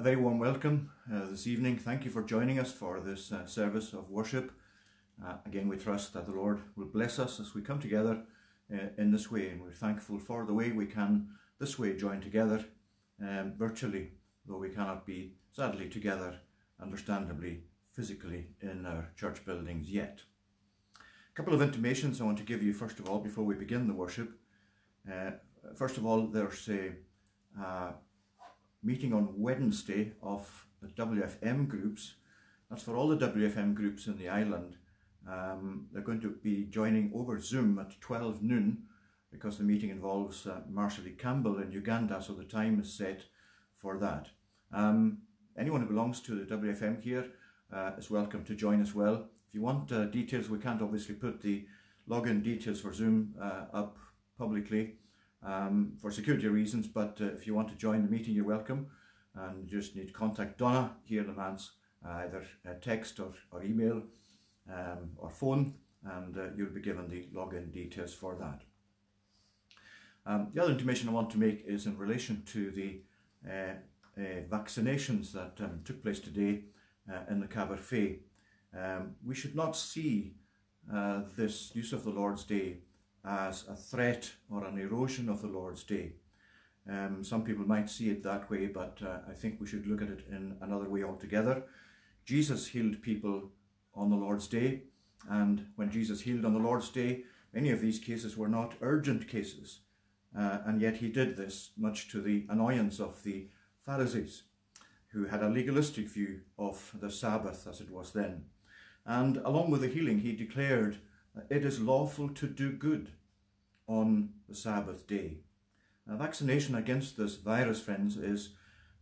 A very warm welcome uh, this evening. Thank you for joining us for this uh, service of worship. Uh, again, we trust that the Lord will bless us as we come together uh, in this way, and we're thankful for the way we can this way join together um, virtually, though we cannot be sadly together, understandably, physically in our church buildings yet. A couple of intimations I want to give you first of all before we begin the worship. Uh, first of all, there's a uh, meeting on Wednesday of the WFM groups. That's for all the WFM groups in the island. Um, they're going to be joining over Zoom at 12 noon because the meeting involves uh. Campbell in Uganda, so the time is set for that. Um, anyone who belongs to the WFM here uh, is welcome to join as well. If you want uh, details, we can't obviously put the login details for Zoom uh, up publicly um, for security reasons, but uh, if you want to join the meeting, you're welcome. And you just need to contact Donna here in Lance, uh, either text or, or email um, or phone, and uh, you'll be given the login details for that. Um, the other intimation I want to make is in relation to the uh, uh, vaccinations that um, took place today in the Caberfeidh. Um, we should not see this use of the Lord's Day as a threat or an erosion of the Lord's Day. Um, some people might see it that way, but uh, I think we should look at it in another way altogether. Jesus healed people on the Lord's Day, and when Jesus healed on the Lord's Day, many of these cases were not urgent cases, uh, and yet he did this much to the annoyance of the Pharisees, who had a legalistic view of the Sabbath as it was then. And along with the healing, he declared it is lawful to do good on the Sabbath day. Now, vaccination against this virus, friends, is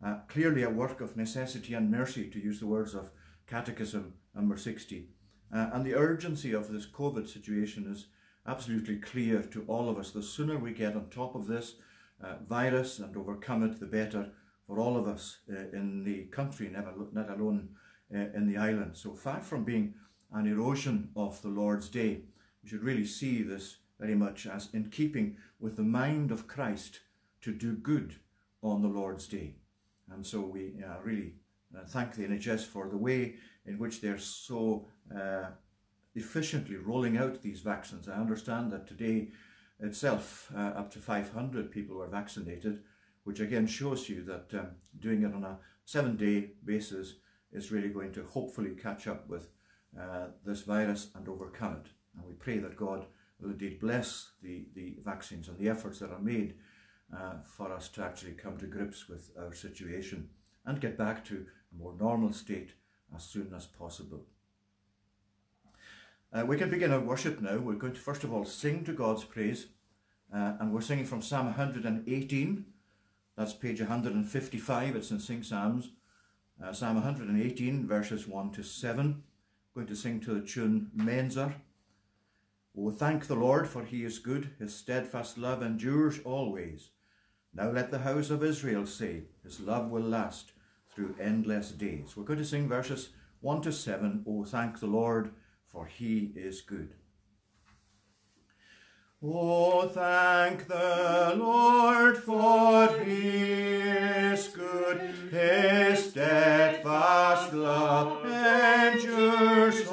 uh, clearly a work of necessity and mercy, to use the words of Catechism number 60. Uh, and the urgency of this COVID situation is absolutely clear to all of us. The sooner we get on top of this uh, virus and overcome it, the better for all of us uh, in the country, not alone uh, in the island. So far from being an erosion of the Lord's day. We should really see this very much as in keeping with the mind of Christ to do good on the Lord's day. And so we uh, really uh, thank the NHS for the way in which they're so uh, efficiently rolling out these vaccines. I understand that today itself, uh, up to 500 people were vaccinated, which again shows you that um, doing it on a seven day basis is really going to hopefully catch up with uh, this virus and overcome it. And we pray that God will indeed bless the, the vaccines and the efforts that are made uh, for us to actually come to grips with our situation and get back to a more normal state as soon as possible. Uh, we can begin our worship now. We're going to first of all sing to God's praise, uh, and we're singing from Psalm 118. That's page 155. It's in Sing Psalms. Uh, Psalm 118, verses 1 to 7 going to sing to the tune Mainzer. Oh, thank the Lord, for he is good, his steadfast love endures always. Now let the house of Israel say, his love will last through endless days. We're going to sing verses 1 to 7. Oh, thank the Lord, for he is good. Oh, thank the Lord, for he is good. His steadfast love endures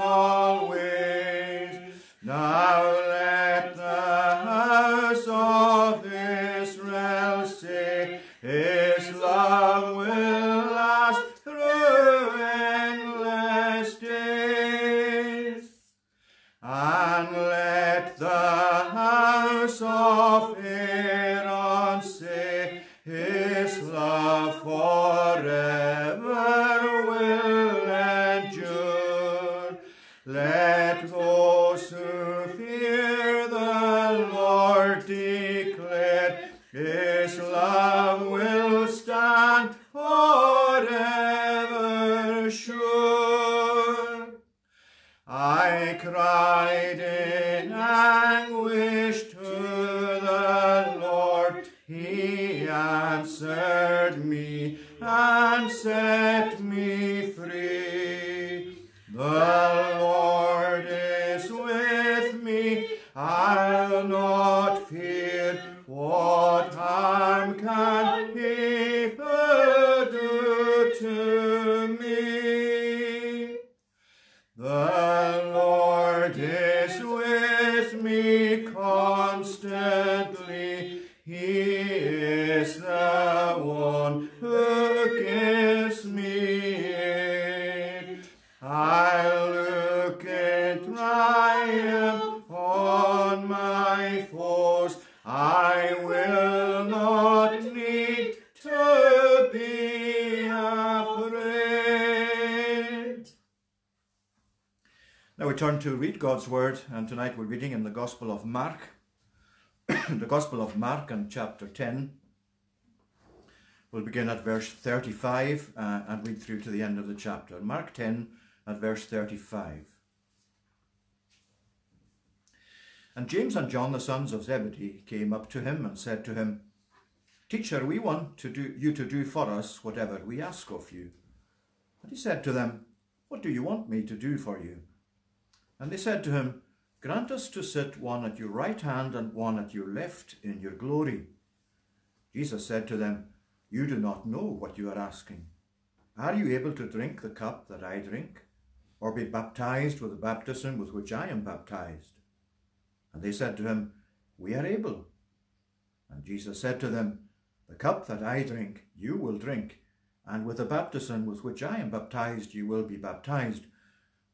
turn to read God's Word, and tonight we're reading in the Gospel of Mark, the Gospel of Mark and chapter 10. We'll begin at verse 35 uh, and read through to the end of the chapter. Mark 10 at verse 35. And James and John, the sons of Zebedee, came up to him and said to him, Teacher, we want to do, you to do for us whatever we ask of you. And he said to them, What do you want me to do for you? And they said to him, Grant us to sit one at your right hand and one at your left in your glory. Jesus said to them, You do not know what you are asking. Are you able to drink the cup that I drink, or be baptized with the baptism with which I am baptized? And they said to him, We are able. And Jesus said to them, The cup that I drink, you will drink, and with the baptism with which I am baptized, you will be baptized.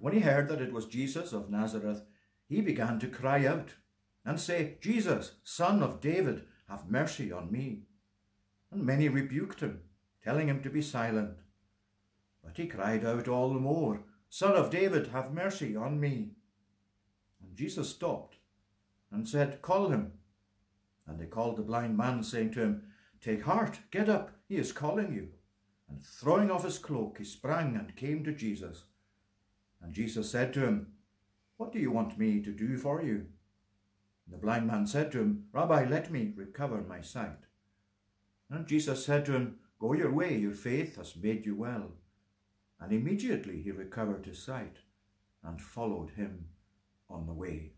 When he heard that it was Jesus of Nazareth, he began to cry out and say, Jesus, son of David, have mercy on me. And many rebuked him, telling him to be silent. But he cried out all the more, Son of David, have mercy on me. And Jesus stopped and said, Call him. And they called the blind man, saying to him, Take heart, get up, he is calling you. And throwing off his cloak, he sprang and came to Jesus. And Jesus said to him, What do you want me to do for you? And the blind man said to him, Rabbi, let me recover my sight. And Jesus said to him, Go your way, your faith has made you well. And immediately he recovered his sight and followed him on the way.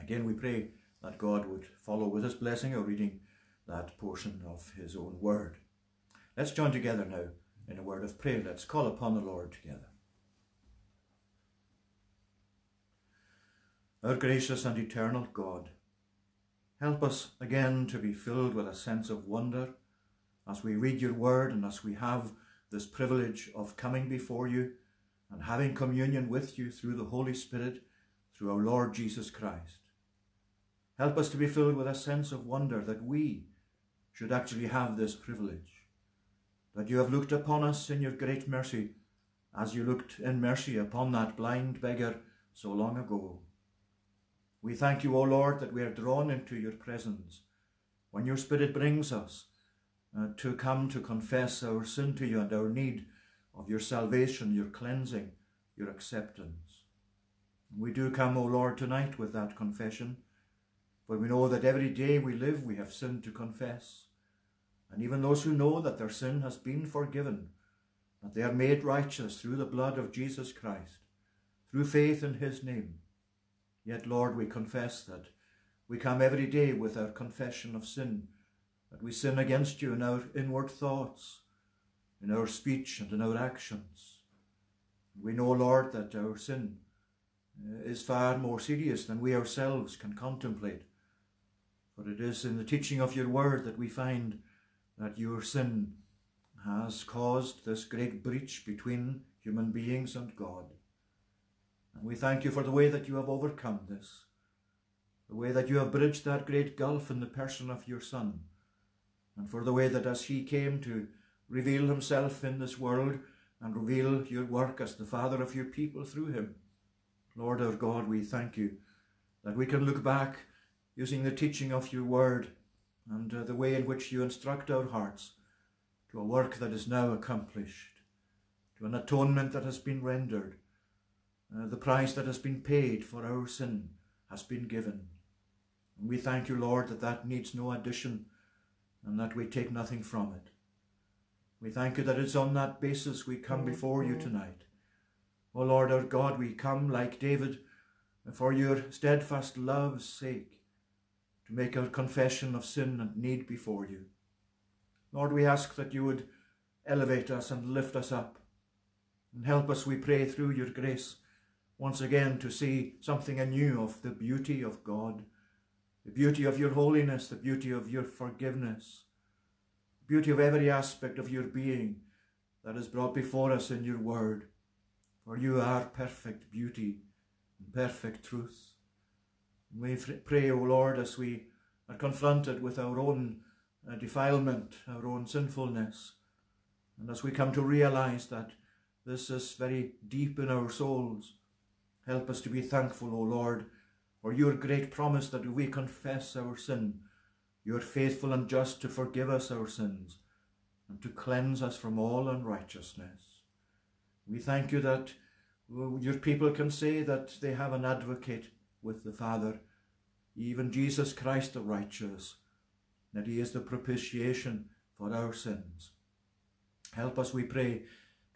Again, we pray that God would follow with his blessing our reading that portion of his own word. Let's join together now in a word of prayer. Let's call upon the Lord together. Our gracious and eternal God, help us again to be filled with a sense of wonder as we read your word and as we have this privilege of coming before you and having communion with you through the Holy Spirit, through our Lord Jesus Christ. Help us to be filled with a sense of wonder that we should actually have this privilege, that you have looked upon us in your great mercy as you looked in mercy upon that blind beggar so long ago. We thank you, O Lord, that we are drawn into your presence when your Spirit brings us uh, to come to confess our sin to you and our need of your salvation, your cleansing, your acceptance. We do come, O Lord, tonight with that confession, for we know that every day we live we have sin to confess. And even those who know that their sin has been forgiven, that they are made righteous through the blood of Jesus Christ, through faith in his name. Yet, Lord, we confess that we come every day with our confession of sin that we sin against you in our inward thoughts, in our speech, and in our actions. We know, Lord, that our sin uh, is far more serious than we ourselves can contemplate. For it is in the teaching of your word that we find that your sin has caused this great breach between human beings and God. And we thank you for the way that you have overcome this, the way that you have bridged that great gulf in the person of your Son and for the way that as he came to reveal himself in this world and reveal your work as the Father of your people through him. Lord our God, we thank you that we can look back using the teaching of your word and uh, the way in which you instruct our hearts to a work that is now accomplished, to an atonement that has been rendered, uh, the price that has been paid for our sin has been given. And we thank you, Lord, that that needs no addition and that we take nothing from it. We thank you that it's on that basis we come before you tonight. O Lord our God, we come like David for your steadfast love's sake to make our confession of sin and need before you. Lord, we ask that you would elevate us and lift us up and help us, we pray, through your grace once again to see something anew of the beauty of God, the beauty of your holiness, the beauty of your forgiveness, the beauty of every aspect of your being that is brought before us in your word. For you are perfect beauty and perfect truth. We pray, O Lord, as we are confronted with our own uh, defilement, our own sinfulness, and as we come to realize that this is very deep in our souls, help us to be thankful, O Lord, for your great promise that we confess our sin, you are faithful and just to forgive us our sins and to cleanse us from all unrighteousness. We thank you that uh, your people can say that they have an advocate with the Father, even Jesus Christ the righteous, that he is the propitiation for our sins. Help us, we pray,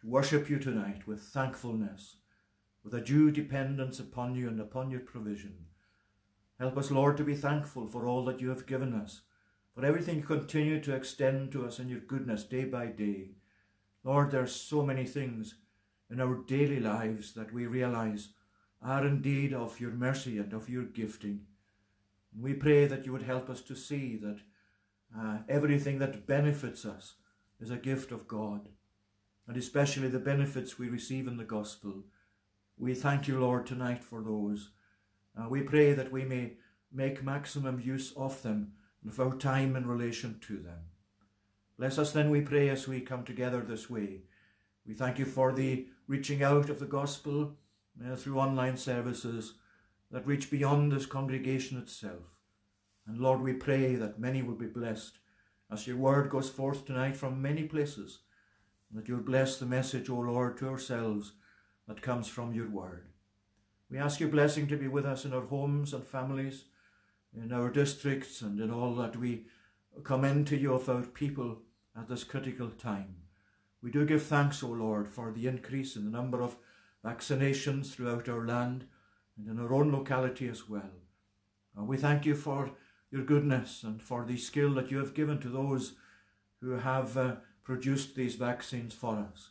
to worship you tonight with thankfulness, with a due dependence upon you and upon your provision. Help us, Lord, to be thankful for all that you have given us, for everything you continue to extend to us in your goodness day by day. Lord, there are so many things in our daily lives that we realize are indeed of your mercy and of your gifting. We pray that you would help us to see that uh, everything that benefits us is a gift of God, and especially the benefits we receive in the gospel. We thank you, Lord, tonight for those. Uh, we pray that we may make maximum use of them and of our time in relation to them. Bless us then, we pray, as we come together this way. We thank you for the reaching out of the gospel uh, through online services that reach beyond this congregation itself. And Lord, we pray that many will be blessed as your word goes forth tonight from many places, that you'll bless the message, O Lord, to ourselves that comes from your word. We ask your blessing to be with us in our homes and families, in our districts, and in all that we come into you of our people at this critical time. We do give thanks, O Lord, for the increase in the number of vaccinations throughout our land and in our own locality as well. And we thank you for your goodness and for the skill that you have given to those who have uh, produced these vaccines for us.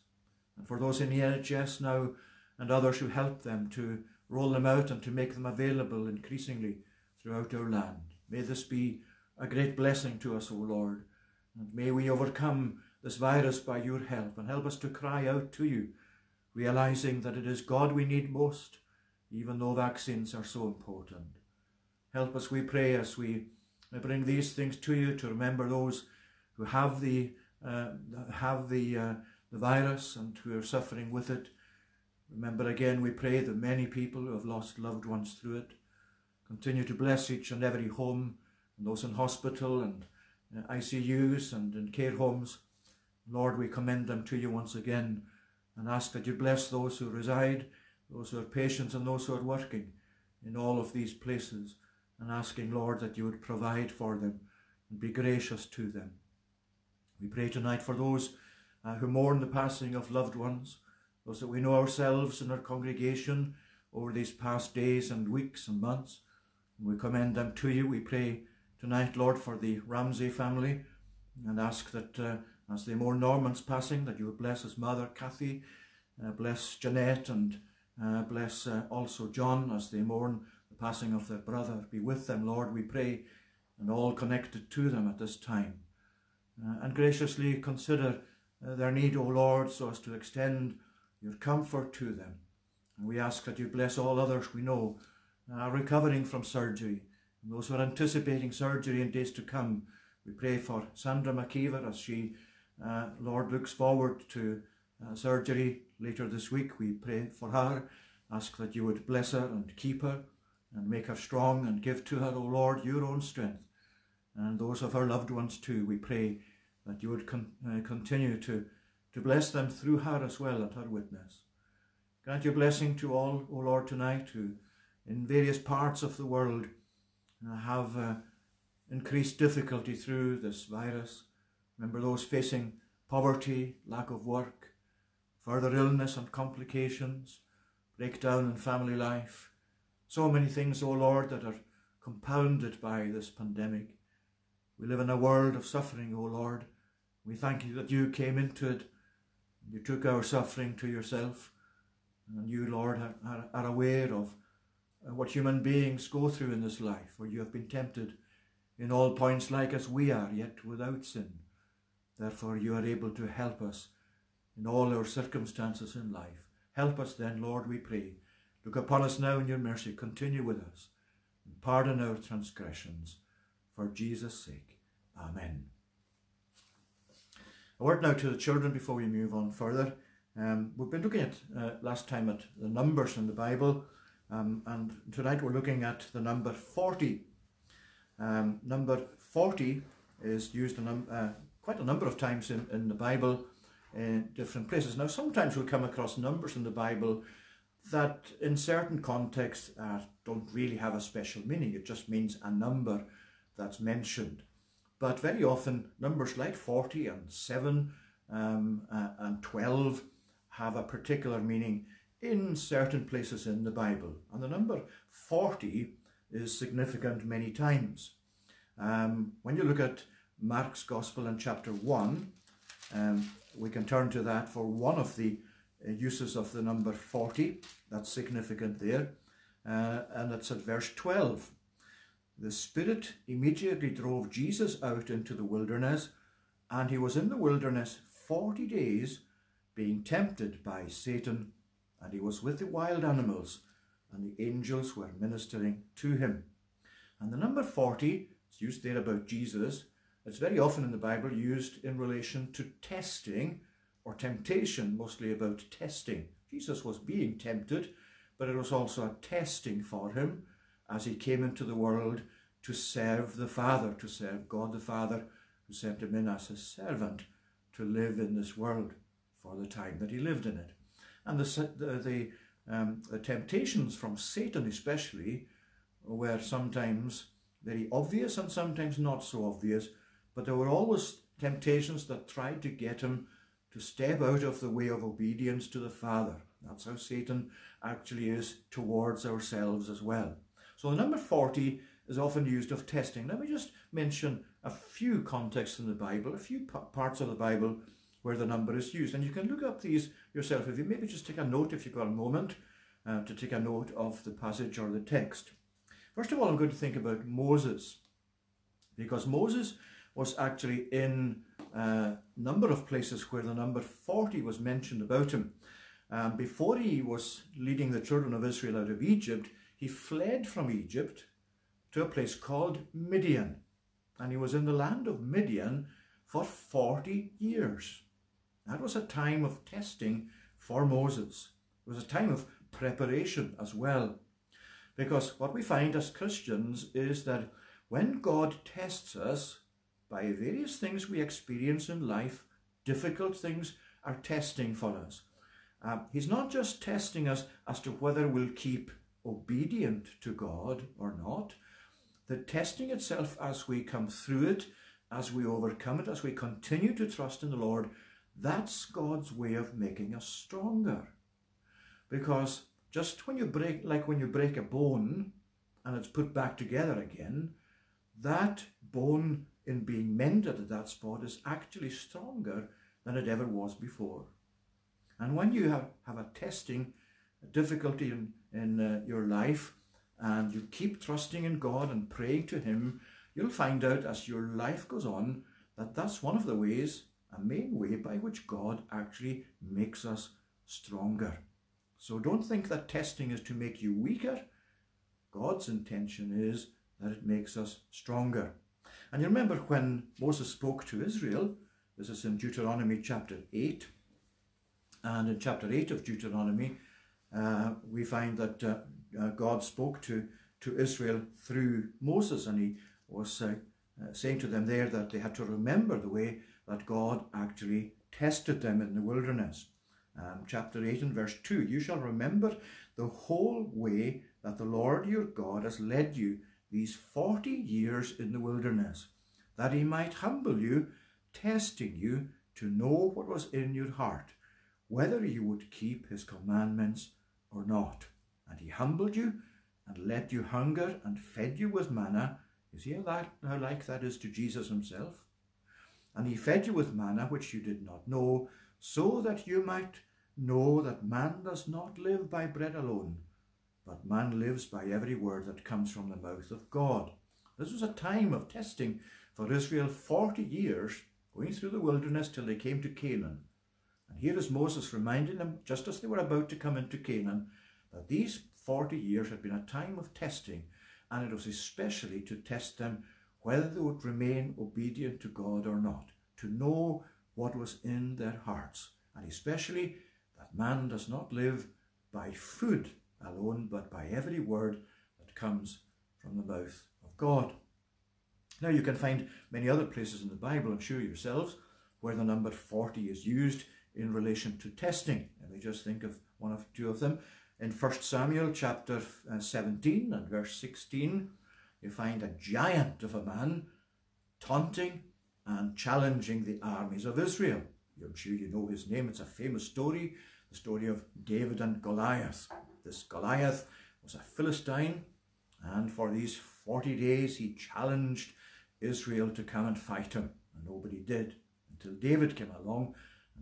And for those in the NHS now and others who help them to roll them out and to make them available increasingly throughout our land. May this be a great blessing to us, O Lord, and may we overcome this virus by your help and help us to cry out to you, realizing that it is God we need most, even though vaccines are so important. Help us, we pray, as we bring these things to you to remember those who have the uh, have the uh, the virus and who are suffering with it. Remember again, we pray that many people who have lost loved ones through it continue to bless each and every home and those in hospital and uh, ICUs and in care homes. Lord, we commend them to you once again and ask that you bless those who reside, those who are patients, and those who are working in all of these places, and asking, Lord, that you would provide for them and be gracious to them. We pray tonight for those uh, who mourn the passing of loved ones, those that we know ourselves in our congregation over these past days and weeks and months. And we commend them to you. We pray tonight, Lord, for the Ramsey family and ask that uh, as they mourn Norman's passing, that you would bless his mother, Kathy, uh, bless Jeanette, and uh, bless uh, also John as they mourn the passing of their brother. Be with them, Lord, we pray, and all connected to them at this time. Uh, and graciously consider their need, O Lord, so as to extend your comfort to them. And we ask that you bless all others we know are recovering from surgery, and those who are anticipating surgery in days to come. We pray for Sandra McKeever as she uh, Lord looks forward to uh, surgery later this week. We pray for her, ask that you would bless her and keep her and make her strong and give to her, O Lord, your own strength. And those of her loved ones too, we pray that you would con- uh, continue to, to bless them through her as well and her witness. Grant your blessing to all, O Lord, tonight who in various parts of the world uh, have uh, increased difficulty through this virus. Remember those facing poverty, lack of work, further illness and complications, breakdown in family life. So many things, O Lord, that are compounded by this pandemic. We live in a world of suffering, O Lord. We thank you that you came into it. You took our suffering to yourself. And you, Lord, are, are aware of uh, what human beings go through in this life, for you have been tempted in all points like as we are, yet without sin. Therefore, you are able to help us in all our circumstances in life. Help us then, Lord, we pray. Look upon us now in your mercy. Continue with us. And pardon our transgressions. For Jesus' sake. Amen. A word now to the children before we move on further. Um, we've been looking at uh, last time at the numbers in the Bible, um, and tonight we're looking at the number 40. Um, number 40 is used a num- uh, quite a number of times in, in the Bible in different places. Now, sometimes we'll come across numbers in the Bible that, in certain contexts, uh, don't really have a special meaning. It just means a number that's mentioned. But very often, numbers like 40 and 7 um, uh, and 12 have a particular meaning in certain places in the Bible. And the number 40 is significant many times. Um, when you look at Mark's Gospel in chapter 1, um, we can turn to that for one of the uh, uses of the number 40. That's significant there. Uh, and it's at verse 12. The Spirit immediately drove Jesus out into the wilderness, and he was in the wilderness 40 days, being tempted by Satan, and he was with the wild animals, and the angels were ministering to him. And the number 40 is used there about Jesus. It's very often in the Bible used in relation to testing or temptation, mostly about testing. Jesus was being tempted, but it was also a testing for him as he came into the world to serve the Father, to serve God the Father, who sent him in as a servant to live in this world for the time that he lived in it. And the, the, the, um, the temptations from Satan, especially, were sometimes very obvious and sometimes not so obvious, but there were always temptations that tried to get him to step out of the way of obedience to the Father. That's how Satan actually is towards ourselves as well. So the number 40 is often used of testing. Let me just mention a few contexts in the Bible, a few parts of the Bible where the number is used. And you can look up these yourself. If you maybe just take a note, if you've got a moment, uh, to take a note of the passage or the text. First of all, I'm going to think about Moses, because Moses was actually in a number of places where the number 40 was mentioned about him. Um, before he was leading the children of Israel out of Egypt, he fled from Egypt to a place called Midian. And he was in the land of Midian for 40 years. That was a time of testing for Moses. It was a time of preparation as well. Because what we find as Christians is that when God tests us by various things we experience in life, difficult things are testing for us. Uh, he's not just testing us as to whether we'll keep obedient to God or not. The testing itself as we come through it, as we overcome it, as we continue to trust in the Lord, that's God's way of making us stronger. Because just when you break, like when you break a bone and it's put back together again, that bone in being mended at that spot is actually stronger than it ever was before. And when you have, have a testing, a difficulty in, in uh, your life, and you keep trusting in God and praying to Him, you'll find out as your life goes on that that's one of the ways, a main way by which God actually makes us stronger. So don't think that testing is to make you weaker. God's intention is that it makes us stronger. And you remember when Moses spoke to Israel, this is in Deuteronomy chapter 8, And in chapter 8 of Deuteronomy, uh, we find that uh, uh, God spoke to, to Israel through Moses, and he was uh, saying to them there that they had to remember the way that God actually tested them in the wilderness. Um, chapter 8 and verse 2 You shall remember the whole way that the Lord your God has led you these 40 years in the wilderness, that he might humble you, testing you to know what was in your heart, whether you would keep his commandments or not. And he humbled you and let you hunger and fed you with manna. You see how, that, how like that is to Jesus himself? And he fed you with manna which you did not know, so that you might know that man does not live by bread alone, but man lives by every word that comes from the mouth of God. This was a time of testing for Israel, 40 years, going through the wilderness till they came to Canaan. And here is Moses reminding them, just as they were about to come into Canaan, that these 40 years had been a time of testing, and it was especially to test them whether they would remain obedient to God or not, to know what was in their hearts, and especially that man does not live by food alone, but by every word that comes from the mouth of God. Now, you can find many other places in the Bible, I'm sure yourselves, where the number 40 is used in relation to testing. Let me just think of one of two of them. In 1 Samuel chapter uh, 17 and verse 16, you find a giant of a man taunting and challenging the armies of Israel. I'm sure you know his name. It's a famous story, the story of David and Goliath. This Goliath was a Philistine, and for these 40 days he challenged Israel to come and fight him, and nobody did until David came along.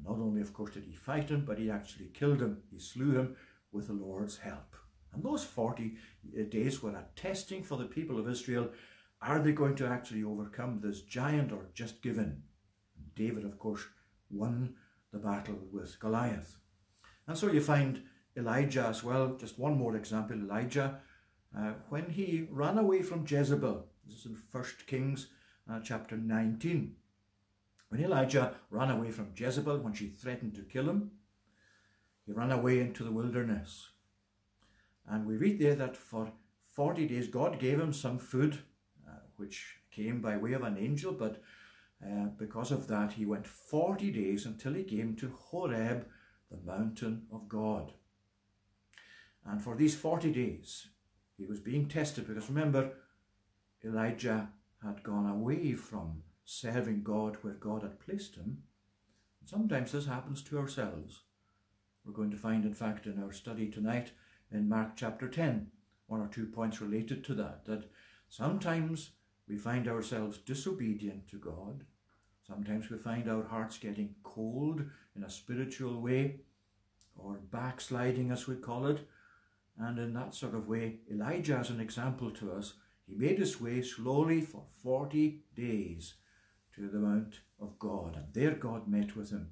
Not only, of course, did he fight him, but he actually killed him. He slew him with the Lord's help. And those 40 uh, days were a testing for the people of Israel. Are they going to actually overcome this giant or just give in? And David, of course, won the battle with Goliath. And so you find Elijah as well. Just one more example Elijah, uh, when he ran away from Jezebel, this is in 1 Kings uh, chapter 19. When Elijah ran away from Jezebel, when she threatened to kill him, he ran away into the wilderness. And we read there that for 40 days God gave him some food, uh, which came by way of an angel, but uh, because of that, he went 40 days until he came to Horeb, the mountain of God. And for these 40 days, he was being tested because remember, Elijah had gone away from serving God where God had placed him. And sometimes this happens to ourselves. We're going to find, in fact, in our study tonight in Mark chapter 10, one or two points related to that, that sometimes we find ourselves disobedient to God. Sometimes we find our hearts getting cold in a spiritual way, or backsliding, as we call it. And in that sort of way, Elijah is an example to us. He made his way slowly for 40 days to the Mount of God. And there God met with him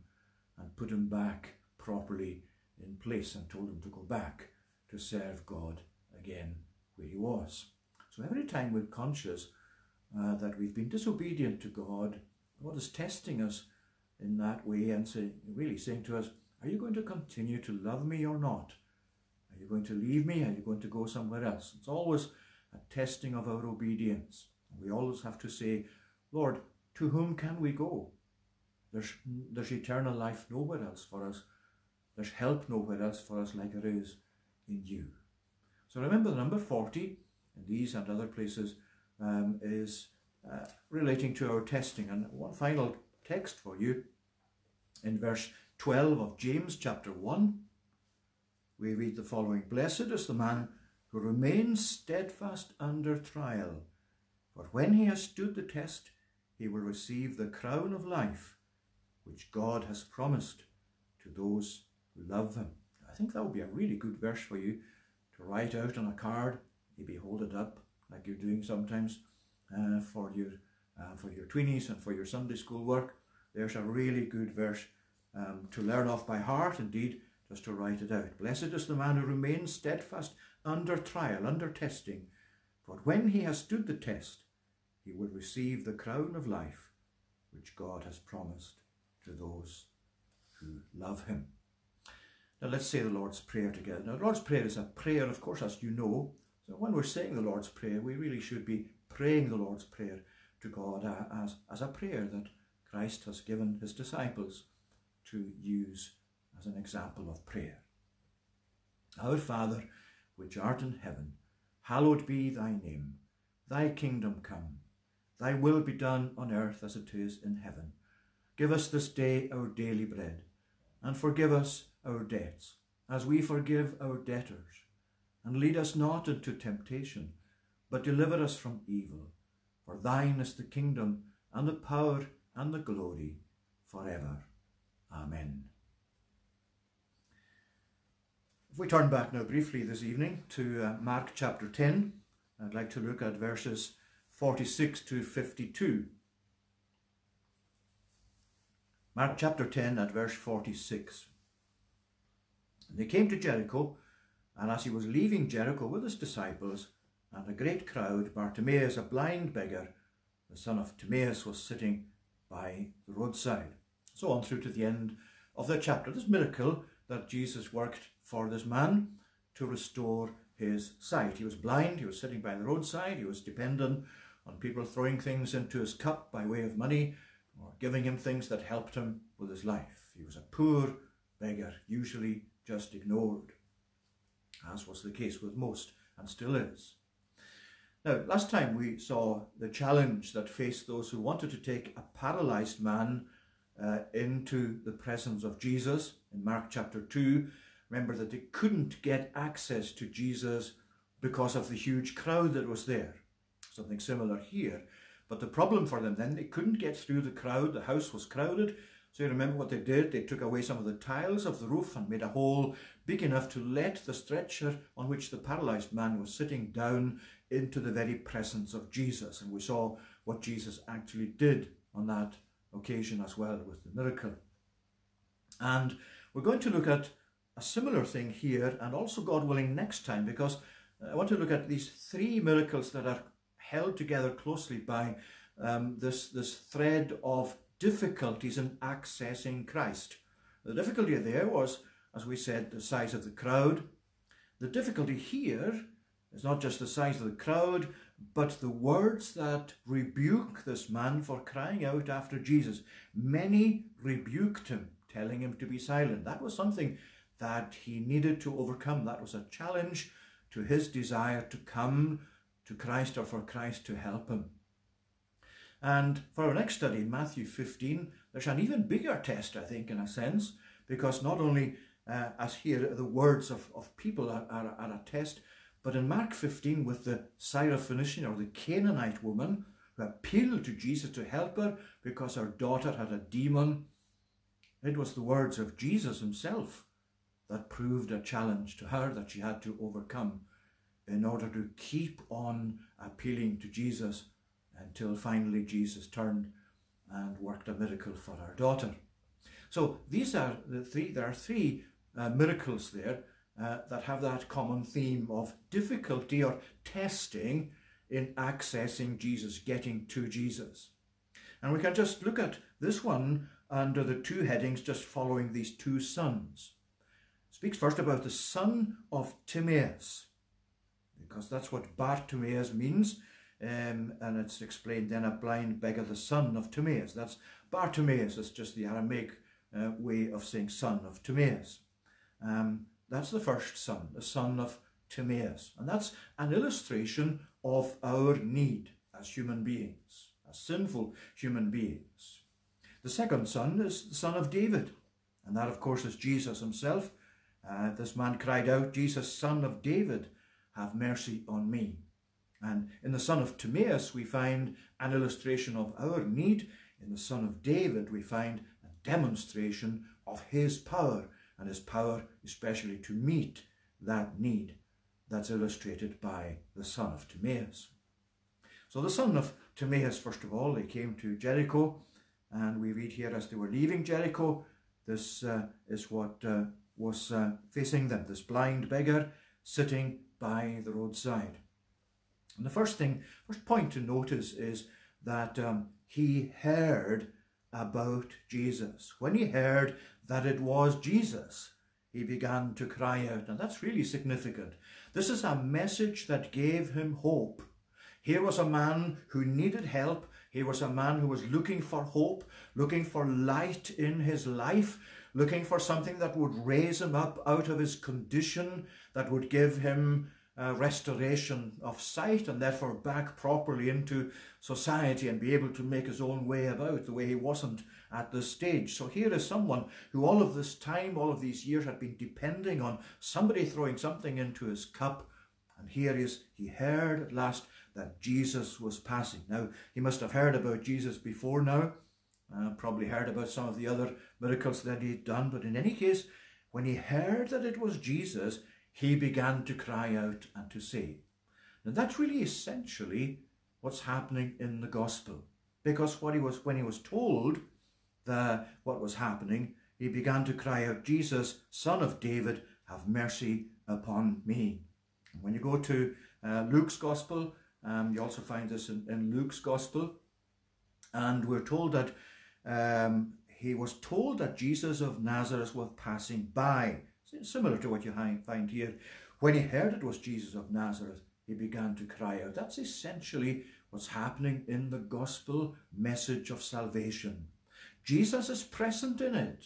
and put him back properly in place and told him to go back to serve God again where he was. So every time we're conscious uh, that we've been disobedient to God, God is testing us in that way and really saying to us, Are you going to continue to love me or not? Are you going to leave me? Are you going to go somewhere else? It's always a testing of our obedience. We always have to say, Lord, to whom can we go? There's, there's eternal life nowhere else for us. There's help nowhere else for us like there is in you. So remember the number 40 in these and other places um, is uh, relating to our testing. And one final text for you in verse 12 of James chapter 1 we read the following Blessed is the man who remains steadfast under trial, for when he has stood the test, he will receive the crown of life which God has promised to those who love him. I think that would be a really good verse for you to write out on a card, maybe hold it up like you're doing sometimes uh, for your uh, for your tweenies and for your Sunday school work. There's a really good verse um, to learn off by heart. Indeed, just to write it out. Blessed is the man who remains steadfast under trial, under testing, for when he has stood the test, he will receive the crown of life which God has promised to those who love him. Now let's say the Lord's Prayer together. Now, the Lord's Prayer is a prayer, of course, as you know. So when we're saying the Lord's Prayer, we really should be praying the Lord's Prayer to God as, as a prayer that Christ has given his disciples to use as an example of prayer. Our Father, which art in heaven, hallowed be thy name. Thy kingdom come. Thy will be done on earth as it is in heaven. Give us this day our daily bread, and forgive us our debts, as we forgive our debtors. And lead us not into temptation, but deliver us from evil. For thine is the kingdom, and the power, and the glory, for ever. Amen. If we turn back now briefly this evening to uh, Mark chapter 10, I'd like to look at verses 46 to 52. Mark chapter 10 at verse 46. And they came to Jericho, and as he was leaving Jericho with his disciples and a great crowd, Bartimaeus, a blind beggar, the son of Timaeus, was sitting by the roadside. So on through to the end of the chapter. This miracle that Jesus worked for this man to restore his sight. He was blind, he was sitting by the roadside, he was dependent on people throwing things into his cup by way of money or giving him things that helped him with his life. He was a poor beggar, usually just ignored, as was the case with most and still is. Now, last time we saw the challenge that faced those who wanted to take a paralyzed man uh, into the presence of Jesus in Mark chapter 2. Remember that they couldn't get access to Jesus because of the huge crowd that was there. Something similar here. But the problem for them then, they couldn't get through the crowd. The house was crowded. So you remember what they did? They took away some of the tiles of the roof and made a hole big enough to let the stretcher on which the paralyzed man was sitting down into the very presence of Jesus. And we saw what Jesus actually did on that occasion as well with the miracle. And we're going to look at a similar thing here and also, God willing, next time because uh, I want to look at these three miracles that are held together closely by um, this, this thread of difficulties in accessing Christ. The difficulty there was, as we said, the size of the crowd. The difficulty here is not just the size of the crowd, but the words that rebuke this man for crying out after Jesus. Many rebuked him, telling him to be silent. That was something that he needed to overcome. That was a challenge to his desire to come to Christ or for Christ to help him. And for our next study Matthew 15, there's an even bigger test, I think, in a sense, because not only uh, as here the words of, of people are, are, are a test, but in Mark 15, with the Syrophoenician or the Canaanite woman who appealed to Jesus to help her because her daughter had a demon, it was the words of Jesus himself that proved a challenge to her that she had to overcome in order to keep on appealing to Jesus until finally Jesus turned and worked a miracle for our daughter. So these are the three, there are three uh, miracles there uh, that have that common theme of difficulty or testing in accessing Jesus, getting to Jesus. And we can just look at this one under the two headings just following these two sons. It speaks first about the son of Timaeus, because that's what Bartimaeus means. Um, and it's explained then a blind beggar, the son of Timaeus. That's Bartimaeus, it's just the Aramaic uh, way of saying son of Timaeus. Um, that's the first son, the son of Timaeus. And that's an illustration of our need as human beings, as sinful human beings. The second son is the son of David. And that, of course, is Jesus himself. Uh, this man cried out, Jesus, son of David, have mercy on me. And in the son of Timaeus, we find an illustration of our need. In the son of David, we find a demonstration of his power and his power especially to meet that need that's illustrated by the son of Timaeus. So the son of Timaeus, first of all, they came to Jericho, and we read here as they were leaving Jericho, this uh, is what uh, was uh, facing them, this blind beggar sitting by the roadside. And the first thing, first point to notice is that um, he heard about Jesus. When he heard that it was Jesus, he began to cry out. And that's really significant. This is a message that gave him hope. Here was a man who needed help. Here was a man who was looking for hope, looking for light in his life, looking for something that would raise him up out of his condition, that would give him uh, restoration of sight and therefore back properly into society and be able to make his own way about the way he wasn't at this stage. So here is someone who all of this time, all of these years had been depending on somebody throwing something into his cup. And here is, he heard at last that Jesus was passing. Now, he must have heard about Jesus before now, uh, probably heard about some of the other miracles that he'd done, but in any case, when he heard that it was Jesus, he began to cry out and to say. And that's really essentially what's happening in the gospel. Because what he was when he was told the, what was happening, he began to cry out, Jesus, son of David, have mercy upon me. When you go to uh, Luke's gospel, um, you also find this in, in, Luke's gospel, and we're told that um, he was told that Jesus of Nazareth was passing by similar to what you find here. When he heard it was Jesus of Nazareth, he began to cry out. That's essentially what's happening in the gospel message of salvation. Jesus is present in it.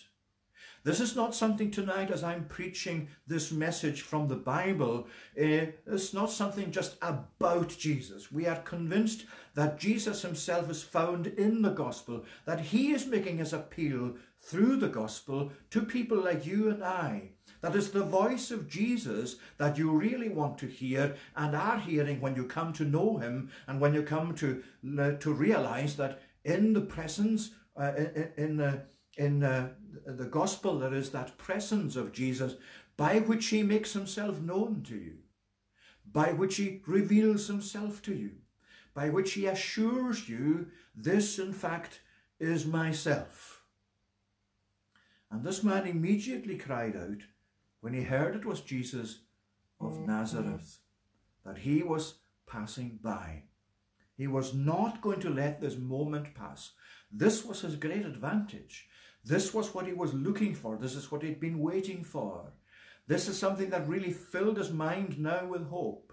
This is not something tonight as I'm preaching this message from the Bible. Uh, it's not something just about Jesus. We are convinced that Jesus himself is found in the gospel, that he is making his appeal through the gospel to people like you and I. That is the voice of Jesus that you really want to hear and are hearing when you come to know him and when you come to, uh, to realize that in the presence, uh, in, in, uh, in uh, the gospel, there is that presence of Jesus by which he makes himself known to you, by which he reveals himself to you, by which he assures you, this in fact is myself. And this man immediately cried out, when he heard it was Jesus of mm-hmm. Nazareth, that he was passing by. He was not going to let this moment pass. This was his great advantage. This was what he was looking for. This is what he'd been waiting for. This is something that really filled his mind now with hope.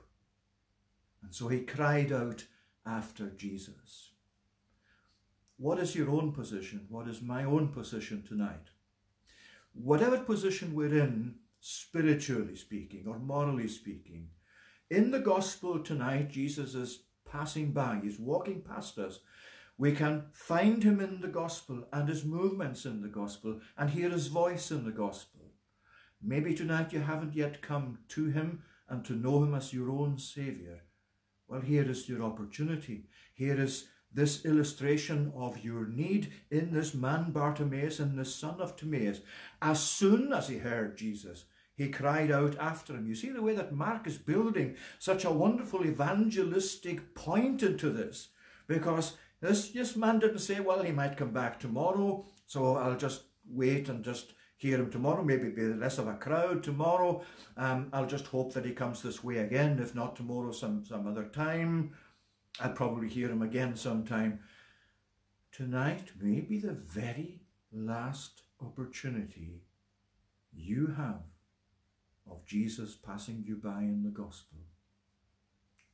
And so he cried out after Jesus. What is your own position? What is my own position tonight? Whatever position we're in, spiritually speaking or morally speaking. In the gospel tonight, Jesus is passing by, he's walking past us. We can find him in the gospel and his movements in the gospel and hear his voice in the gospel. Maybe tonight you haven't yet come to him and to know him as your own Saviour. Well, here is your opportunity. Here is this illustration of your need in this man Bartimaeus and the son of Timaeus. As soon as he heard Jesus, he cried out after him. You see the way that Mark is building such a wonderful evangelistic point into this, because this, this man didn't say, well, he might come back tomorrow, so I'll just wait and just hear him tomorrow, maybe be less of a crowd tomorrow. Um, I'll just hope that he comes this way again, if not tomorrow, some, some other time. I'll probably hear him again sometime. Tonight may be the very last opportunity you have of Jesus passing you by in the gospel.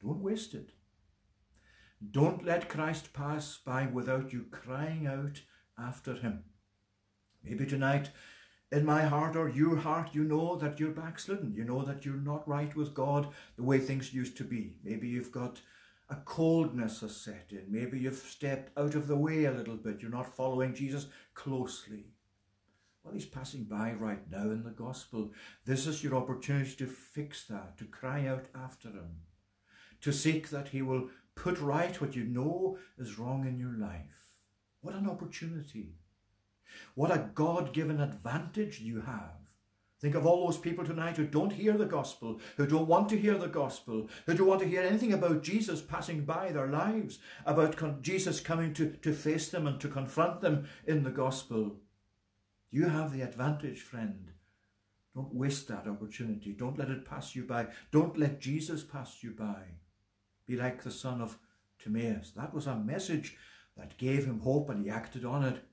Don't waste it. Don't let Christ pass by without you crying out after him. Maybe tonight, in my heart or your heart, you know that you're backslidden. You know that you're not right with God the way things used to be. Maybe you've got a coldness has set in. Maybe you've stepped out of the way a little bit. You're not following Jesus closely. Well, he's passing by right now in the gospel. This is your opportunity to fix that, to cry out after him, to seek that he will put right what you know is wrong in your life. What an opportunity. What a God given advantage you have Think of all those people tonight who don't hear the gospel, who don't want to hear the gospel, who don't want to hear anything about Jesus passing by their lives, about Jesus coming to, to face them and to confront them in the gospel. You have the advantage, friend. Don't waste that opportunity. Don't let it pass you by. Don't let Jesus pass you by. Be like the son of Timaeus. That was a message that gave him hope and he acted on it.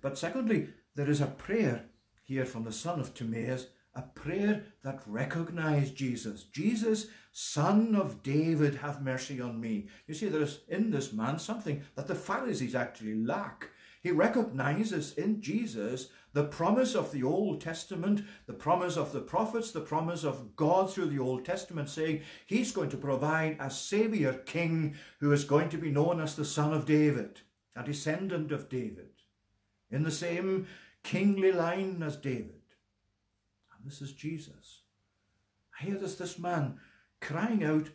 But secondly, there is a prayer here from the son of Timaeus a prayer that recognized Jesus. Jesus, son of David, have mercy on me. You see, there's in this man something that the Pharisees actually lack. He recognizes in Jesus the promise of the Old Testament, the promise of the prophets, the promise of God through the Old Testament, saying he's going to provide a Savior King who is going to be known as the Son of David, a descendant of David, in the same kingly line as David. And this is Jesus. Here is this man crying out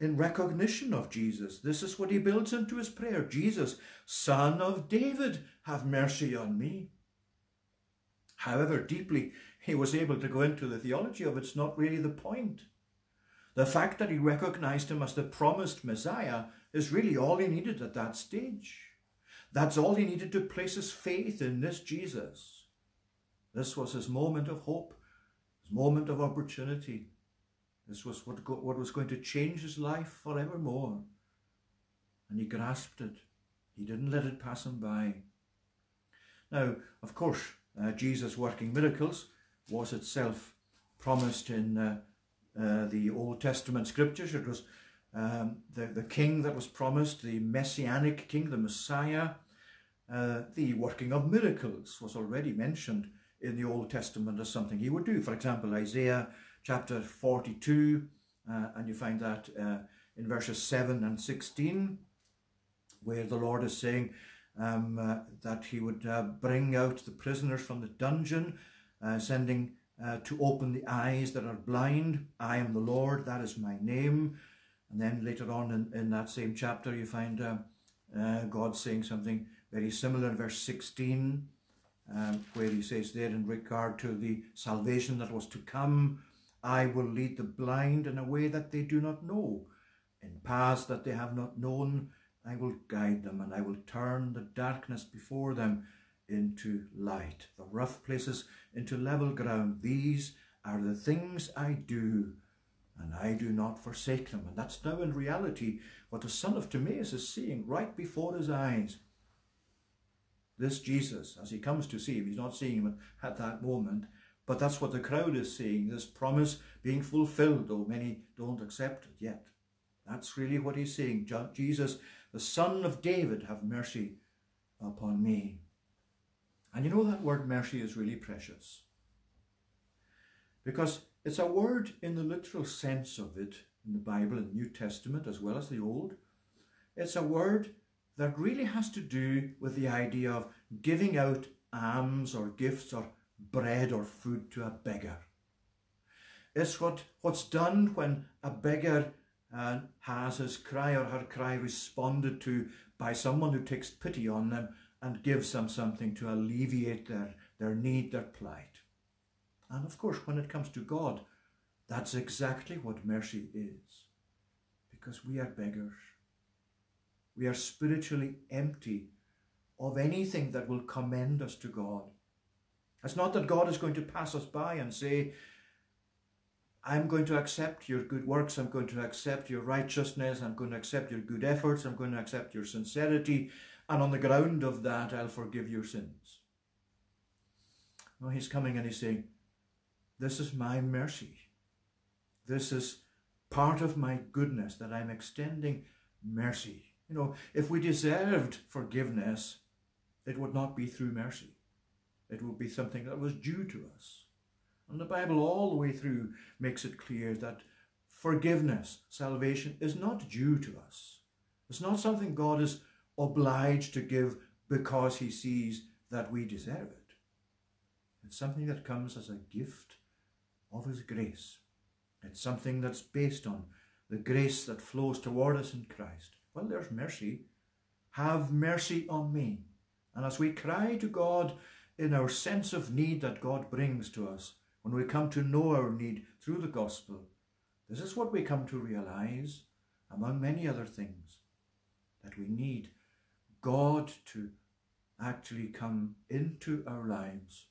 in recognition of Jesus. This is what he builds into his prayer Jesus, Son of David, have mercy on me. However deeply he was able to go into the theology of it's not really the point. The fact that he recognized him as the promised Messiah is really all he needed at that stage. That's all he needed to place his faith in this Jesus. This was his moment of hope, his moment of opportunity. This was what, what was going to change his life forevermore. And he grasped it. He didn't let it pass him by. Now, of course, uh, Jesus working miracles was itself promised in uh, uh, the Old Testament scriptures. It was um, the, the king that was promised, the messianic king, the Messiah. Uh, the working of miracles was already mentioned in the Old Testament as something he would do. For example, Isaiah chapter 42, uh, and you find that uh, in verses 7 and 16, where the Lord is saying, um, uh, that he would uh, bring out the prisoners from the dungeon, uh, sending uh, to open the eyes that are blind. I am the Lord, that is my name. And then later on in, in that same chapter, you find God saying something very similar in verse 16, um, where he says there in regard to the salvation that was to come, I will lead the blind in a way that they do not know, in paths that they have not known I will guide them and I will turn the darkness before them into light, the rough places into level ground. These are the things I do, and I do not forsake them. And that's now in reality what the son of Timaeus is seeing right before his eyes. This Jesus, as he comes to see him, he's not seeing him at that moment, but that's what the crowd is seeing, this promise being fulfilled, though many don't accept it yet. That's really what he's saying. Jesus the Son of David, have mercy upon me. And you know that word mercy is really precious. Because it's a word in the literal sense of it in the Bible and New Testament as well as the Old. It's a word that really has to do with the idea of giving out alms or gifts or bread or food to a beggar. It's what, what's done when a beggar and has his cry or her cry responded to by someone who takes pity on them and gives them something to alleviate their, their need, their plight. And of course, when it comes to God, that's exactly what mercy is. Because we are beggars. We are spiritually empty of anything that will commend us to God. It's not that God is going to pass us by and say, I'm going to accept your good works. I'm going to accept your righteousness. I'm going to accept your good efforts. I'm going to accept your sincerity. And on the ground of that, I'll forgive your sins. No, he's coming and he's saying, This is my mercy. This is part of my goodness that I'm extending mercy. You know, if we deserved forgiveness, it would not be through mercy. It would be something that was due to us. And the Bible, all the way through, makes it clear that forgiveness, salvation, is not due to us. It's not something God is obliged to give because he sees that we deserve it. It's something that comes as a gift of his grace. It's something that's based on the grace that flows toward us in Christ. Well, there's mercy. Have mercy on me. And as we cry to God in our sense of need that God brings to us, when we come to know our need through the gospel, this is what we come to realize, among many other things, that we need God to actually come into our lives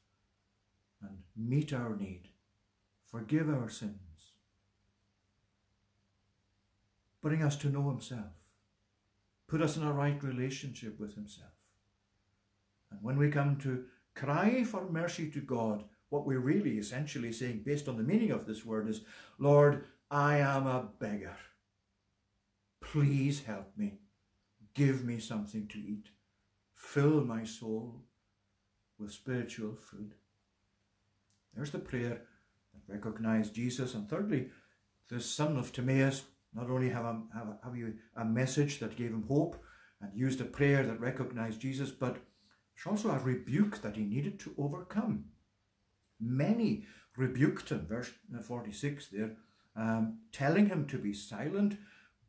and meet our need, forgive our sins, bring us to know Himself, put us in a right relationship with Himself. And when we come to cry for mercy to God, what we're really essentially saying, based on the meaning of this word, is Lord, I am a beggar. Please help me. Give me something to eat. Fill my soul with spiritual food. There's the prayer that recognized Jesus. And thirdly, the son of Timaeus not only have, a, have, a, have you a message that gave him hope and used a prayer that recognized Jesus, but there's also a rebuke that he needed to overcome. Many rebuked him, verse 46 there, um, telling him to be silent,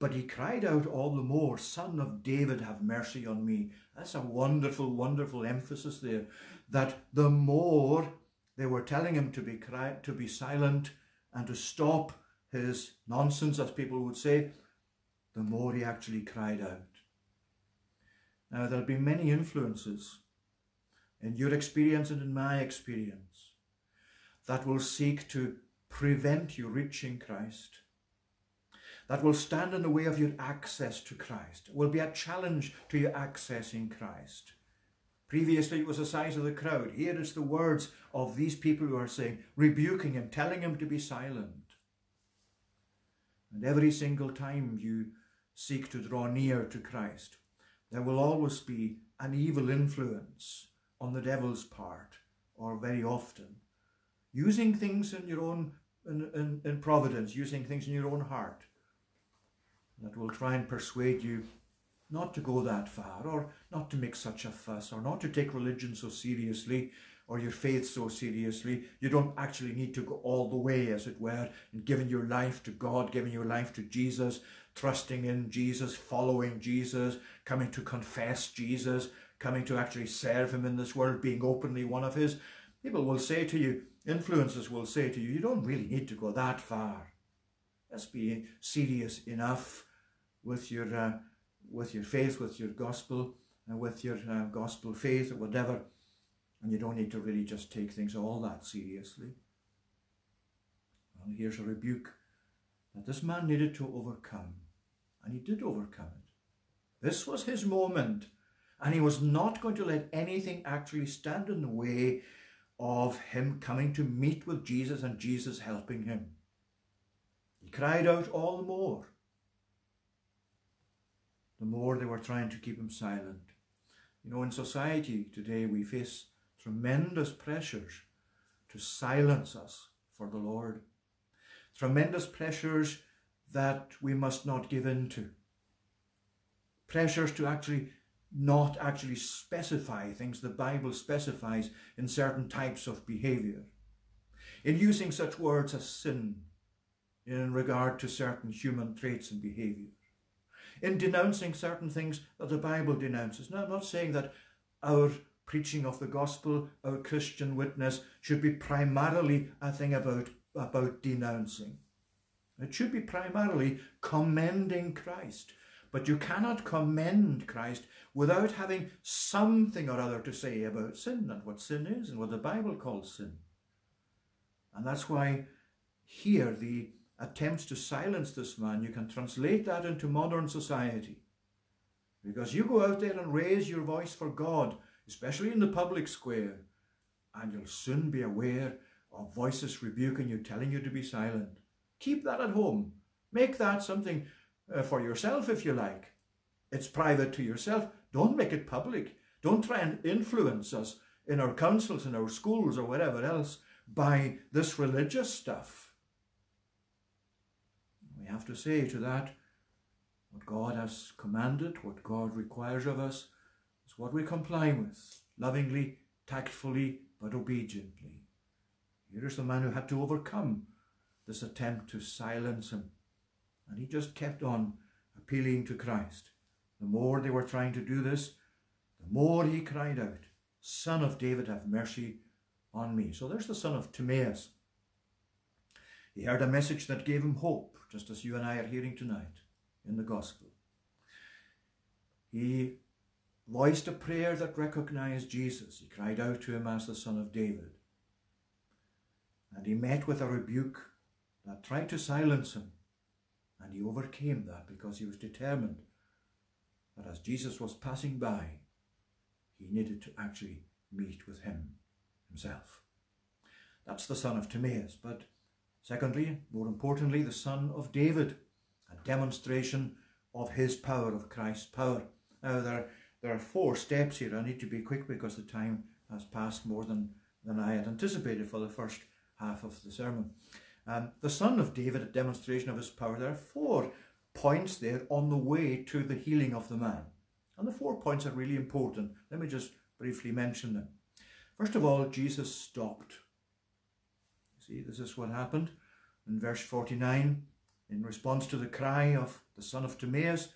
but he cried out all the more, Son of David, have mercy on me. That's a wonderful, wonderful emphasis there, that the more they were telling him to be, cry, to be silent and to stop his nonsense, as people would say, the more he actually cried out. Now, there'll be many influences in your experience and in my experience that will seek to prevent you reaching Christ, that will stand in the way of your access to Christ, it will be a challenge to you accessing Christ. Previously, it was the size of the crowd. Here it's the words of these people who are saying, rebuking him, telling him to be silent. And every single time you seek to draw near to Christ, there will always be an evil influence on the devil's part, or very often, using things in your own in, in, in providence, using things in your own heart that will try and persuade you not to go that far, or not to make such a fuss, or not to take religion so seriously, or your faith so seriously. You don't actually need to go all the way, as it were, in giving your life to God, giving your life to Jesus, trusting in Jesus, following Jesus, coming to confess Jesus, coming to actually serve Him in this world, being openly one of His. People will say to you, influences will say to you, you don't really need to go that far. Let's be serious enough with your uh, with your faith, with your gospel, and with your uh, gospel faith, or whatever and you don't need to really just take things all that seriously. Well, here's a rebuke that this man needed to overcome, and he did overcome it. This was his moment, and he was not going to let anything actually stand in the way of him coming to meet with Jesus and Jesus helping him. He cried out all the more. The more they were trying to keep him silent. You know, in society today, we face tremendous pressures to silence us for the Lord. Tremendous pressures that we must not give in to. Pressures to actually not actually specify things the Bible specifies in certain types of behavior. In using such words as sin in regard to certain human traits and behavior. In denouncing certain things that the Bible denounces. Now, I'm not saying that our preaching of the gospel, our Christian witness should be primarily a thing about, about denouncing. It should be primarily commending Christ. But you cannot commend Christ without having something or other to say about sin and what sin is and what the Bible calls sin. And that's why here the attempts to silence this man, you can translate that into modern society. Because you go out there and raise your voice for God especially in the public square, and you'll soon be aware of voices rebuking you, telling you to be silent. Keep that at home. Make that something uh, for yourself if you like. It's private to yourself. Don't make it public. Don't try and influence us in our councils, in our schools, or whatever else by this religious stuff. We have to say to that what God has commanded, what God requires of us, is what we comply with, lovingly, tactfully, but obediently. Here is the man who had to overcome this attempt to silence him. And he just kept on appealing to Christ. The more they were trying to do this, the more he cried out, Son of David, have mercy on me. So there's the son of Timaeus. He heard a message that gave him hope, just as you and I are hearing tonight in the gospel. He voiced a prayer that recognized Jesus. He cried out to him as the Son of David. And he met with a rebuke that tried to silence him. And he overcame that because he was determined that as Jesus was passing by, he needed to actually meet with him himself. That's the son of Timaeus. But secondly, more importantly, the son of David, a demonstration of his power, of Christ's power. Now, there, there are four steps here. I need to be quick because the time has passed more than, than I had anticipated for the first half of the sermon. Um, the son of David, a demonstration of his power. There are four points there on the way to the healing of the man. And the four points are really important. Let me just briefly mention them. First of all, Jesus stopped. See, this is what happened in verse 49. In response to the cry of the son of Timaeus,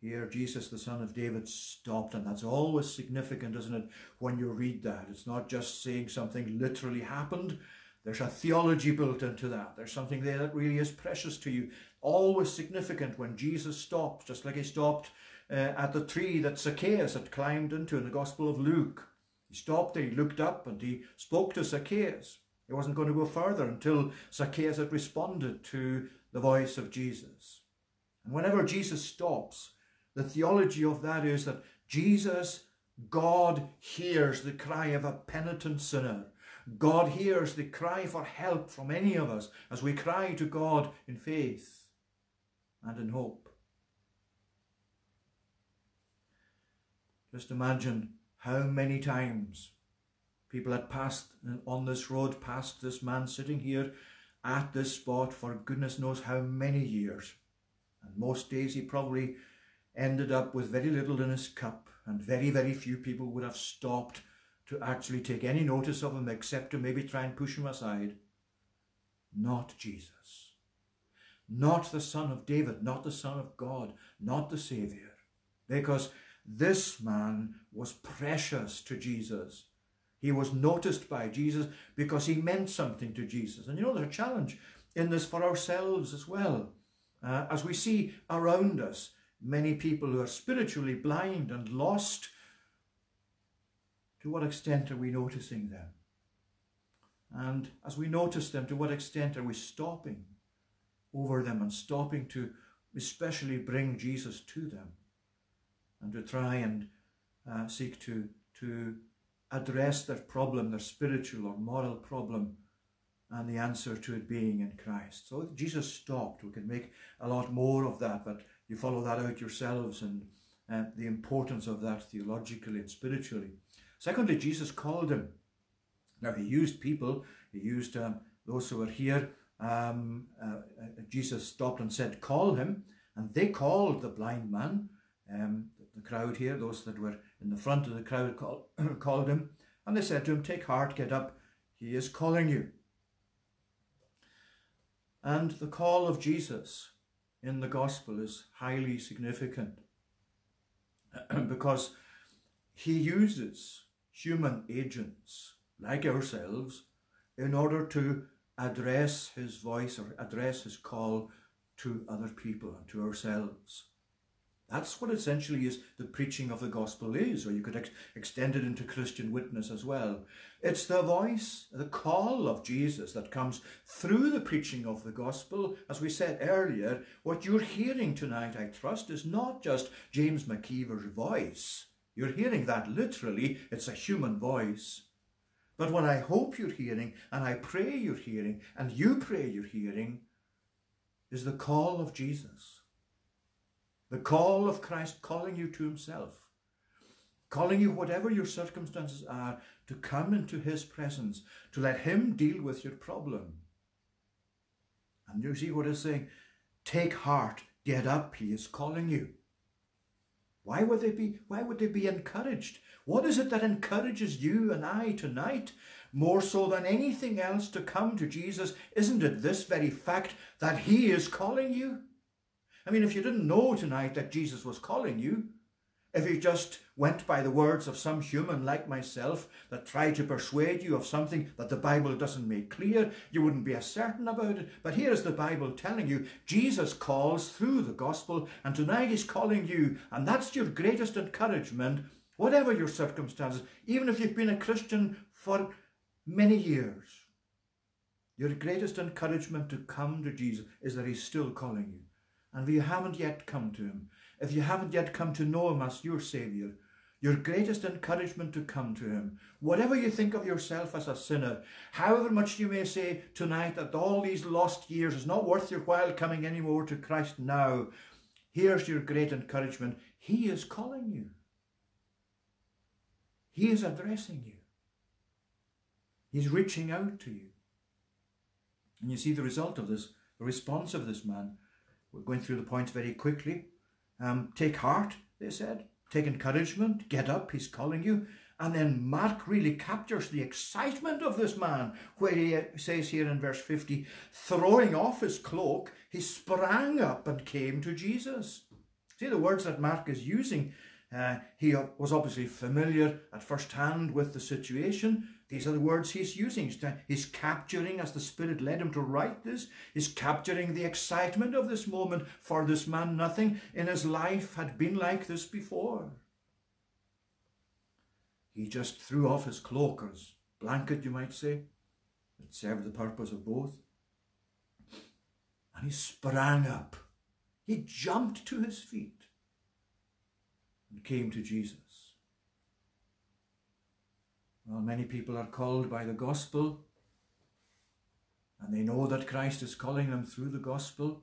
here Jesus, the son of David, stopped. And that's always significant, isn't it, when you read that? It's not just saying something literally happened. There's a theology built into that. There's something there that really is precious to you. Always significant when Jesus stopped, just like he stopped uh, at the tree that Zacchaeus had climbed into in the Gospel of Luke. He stopped there, he looked up, and he spoke to Zacchaeus. He wasn't going to go further until Zacchaeus had responded to the voice of Jesus. And whenever Jesus stops, the theology of that is that Jesus, God, hears the cry of a penitent sinner. God hears the cry for help from any of us as we cry to God in faith and in hope. Just imagine how many times people had passed on this road, past this man sitting here at this spot for goodness knows how many years. And most days he probably ended up with very little in his cup, and very, very few people would have stopped to actually take any notice of him except to maybe try and push him aside. Not Jesus. Not the Son of David, not the Son of God, not the Saviour. Because this man was precious to Jesus. He was noticed by Jesus because he meant something to Jesus. And you know, there's a challenge in this for ourselves as well. Uh, as we see around us many people who are spiritually blind and lost, to what extent are we noticing them? And as we notice them, to what extent are we stopping over them and stopping to especially bring Jesus to them? and to try and uh, seek to, to address their problem, their spiritual or moral problem, and the answer to it being in Christ. So Jesus stopped. We could make a lot more of that, but you follow that out yourselves and uh, the importance of that theologically and spiritually. Secondly, Jesus called him. Now, he used people, he used um, those who were here. Um, uh, uh Jesus stopped and said, Call him. And they called the blind man. Um, the crowd here, those that were in the front of the crowd, call, called him, and they said to him, Take heart, get up, he is calling you. And the call of Jesus in the gospel is highly significant because he uses human agents like ourselves in order to address his voice or address his call to other people and to ourselves. That's what essentially is the preaching of the gospel is, or you could ex- extend it into Christian witness as well. It's the voice, the call of Jesus that comes through the preaching of the gospel. As we said earlier, what you're hearing tonight, I trust, is not just James McKeever's voice. You're hearing that literally, it's a human voice. But what I hope you're hearing, and I pray you're hearing, and you pray you're hearing, is the call of Jesus the call of Christ calling you to himself, calling you, whatever your circumstances are, to come into his presence, to let him deal with your problem. And you see what he's saying? Take heart, get up, he is calling you. Why would they be why would they be encouraged? What is it that encourages you and I tonight more so than anything else to come to Jesus? Isn't it this very fact that he is calling you? I mean, if you didn't know tonight that Jesus was calling you, if you just went by the words of some human like myself that tried to persuade you of something that the Bible doesn't make clear, you wouldn't be as certain about it. But here is the Bible telling you Jesus calls through the gospel, and tonight He's calling you, and that's your greatest encouragement, whatever your circumstances, even if you've been a Christian for many years. Your greatest encouragement to come to Jesus is that He's still calling you. And if you haven't yet come to Him, if you haven't yet come to know Him as your Saviour, your greatest encouragement to come to Him. Whatever you think of yourself as a sinner, however much you may say tonight that all these lost years is not worth your while coming any more to Christ now, here's your great encouragement. He is calling you, He is addressing you, He's reaching out to you. And you see the result of this, the response of this man. We're going through the points very quickly. Um, take heart, they said. Take encouragement. Get up, he's calling you. And then Mark really captures the excitement of this man, where he uh, says here in verse 50 throwing off his cloak, he sprang up and came to Jesus. See the words that Mark is using. Uh, he was obviously familiar at first hand with the situation. These are the words he's using. He's capturing, as the Spirit led him to write this, he's capturing the excitement of this moment. For this man, nothing in his life had been like this before. He just threw off his cloak or his blanket, you might say. It served the purpose of both. And he sprang up. He jumped to his feet and came to Jesus. Well, many people are called by the gospel and they know that Christ is calling them through the gospel,